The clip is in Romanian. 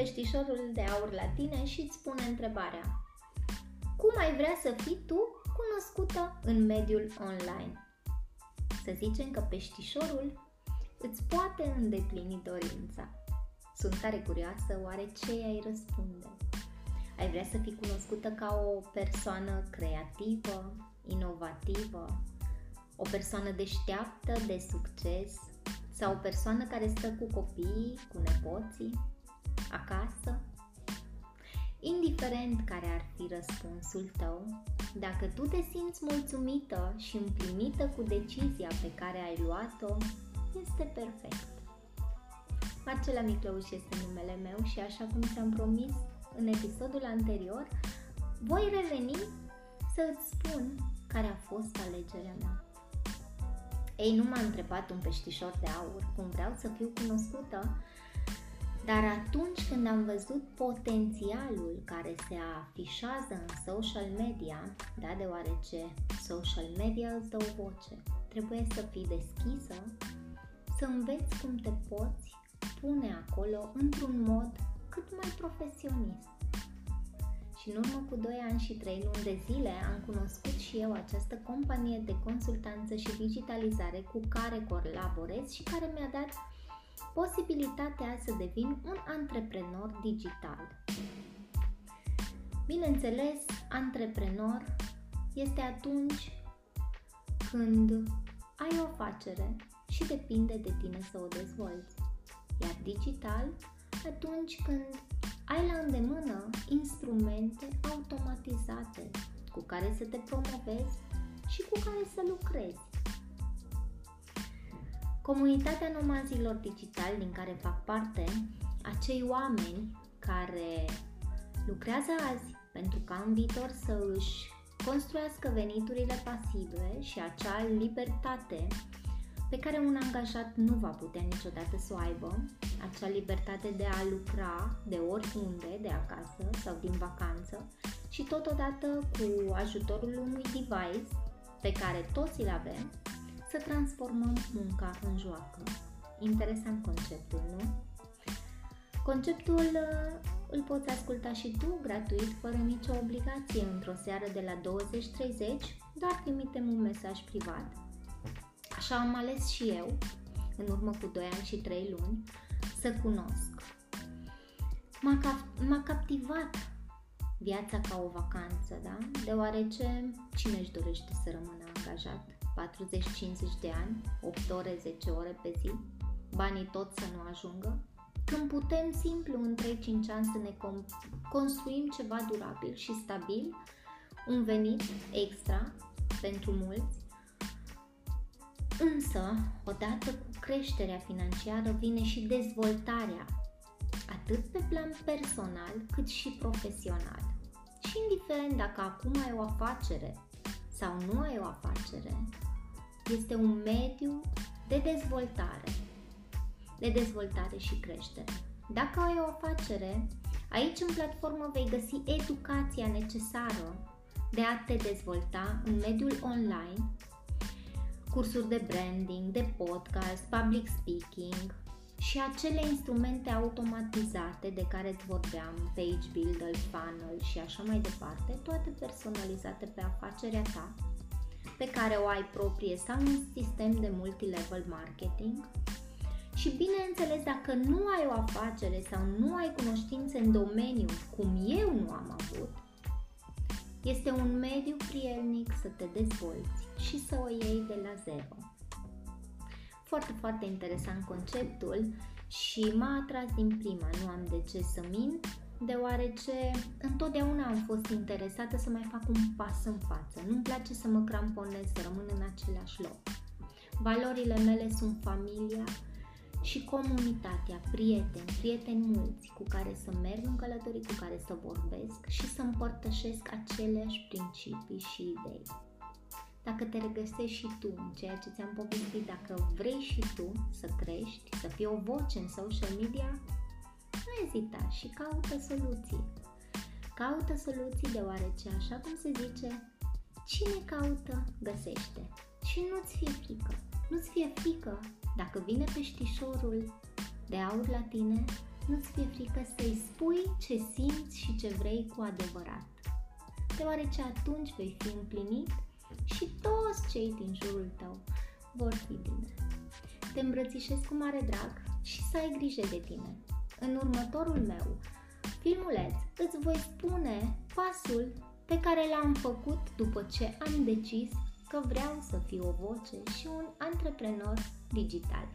peștișorul de aur la tine și îți pune întrebarea Cum ai vrea să fii tu cunoscută în mediul online? Să zicem că peștișorul îți poate îndeplini dorința. Sunt tare curioasă oare ce ai răspunde. Ai vrea să fii cunoscută ca o persoană creativă, inovativă, o persoană deșteaptă, de succes sau o persoană care stă cu copiii, cu nepoții, acasă? Indiferent care ar fi răspunsul tău, dacă tu te simți mulțumită și împlinită cu decizia pe care ai luat-o, este perfect. Marcela Miclăuș este numele meu și așa cum ți-am promis în episodul anterior, voi reveni să îți spun care a fost alegerea mea. Ei, nu m-a întrebat un peștișor de aur cum vreau să fiu cunoscută, dar atunci când am văzut potențialul care se afișează în social media, da, deoarece social media îți dă o voce, trebuie să fii deschisă, să înveți cum te poți pune acolo într-un mod cât mai profesionist. Și în urmă cu 2 ani și 3 luni de zile am cunoscut și eu această companie de consultanță și digitalizare cu care colaborez și care mi-a dat posibilitatea să devin un antreprenor digital. Bineînțeles, antreprenor este atunci când ai o afacere și depinde de tine să o dezvolți. Iar digital, atunci când ai la îndemână instrumente automatizate cu care să te promovezi și cu care să lucrezi. Comunitatea nomazilor digitali din care fac parte, acei oameni care lucrează azi pentru ca în viitor să își construiască veniturile pasive și acea libertate pe care un angajat nu va putea niciodată să o aibă, acea libertate de a lucra de oriunde, de acasă sau din vacanță și totodată cu ajutorul unui device pe care toți îl avem, să transformăm munca în joacă. Interesant conceptul, nu? Conceptul uh, îl poți asculta și tu gratuit, fără nicio obligație, într-o seară de la 20-30, doar trimitem un mesaj privat Așa am ales și eu, în urmă cu 2 ani și 3 luni, să cunosc. M-a, cap- m-a captivat viața ca o vacanță, da? Deoarece cine își dorește să rămână angajat? 40-50 de ani, 8 ore, 10 ore pe zi, banii tot să nu ajungă? Când putem simplu în 3-5 ani să ne construim ceva durabil și stabil, un venit extra pentru mulți, Însă, odată cu creșterea financiară vine și dezvoltarea, atât pe plan personal cât și profesional. Și indiferent dacă acum ai o afacere sau nu ai o afacere, este un mediu de dezvoltare, de dezvoltare și creștere. Dacă ai o afacere, aici în platformă vei găsi educația necesară de a te dezvolta în mediul online cursuri de branding, de podcast, public speaking și acele instrumente automatizate de care îți vorbeam, page builder, funnel și așa mai departe, toate personalizate pe afacerea ta, pe care o ai proprie sau un sistem de multilevel marketing. Și bineînțeles, dacă nu ai o afacere sau nu ai cunoștințe în domeniu, cum eu nu am avut, este un mediu prielnic să te dezvolți și să o iei de la zero. Foarte, foarte interesant conceptul și m-a atras din prima, nu am de ce să mint, deoarece întotdeauna am fost interesată să mai fac un pas în față. Nu-mi place să mă cramponez, să rămân în același loc. Valorile mele sunt familia, și comunitatea, prieteni, prieteni mulți cu care să merg în călătorii, cu care să vorbesc și să împărtășesc aceleași principii și idei. Dacă te regăsești și tu în ceea ce ți-am povestit, dacă vrei și tu să crești, să fii o voce în social media, nu ezita și caută soluții. Caută soluții deoarece, așa cum se zice, cine caută, găsește. Și nu-ți fie frică. Nu-ți fie frică dacă vine peștișorul de aur la tine nu-ți fie frică să-i spui ce simți și ce vrei cu adevărat, deoarece atunci vei fi împlinit și toți cei din jurul tău vor fi bine. Te îmbrățișez cu mare drag și să ai grijă de tine. În următorul meu filmuleț îți voi spune pasul pe care l-am făcut după ce am decis că vreau să fiu o voce și un antreprenor digital.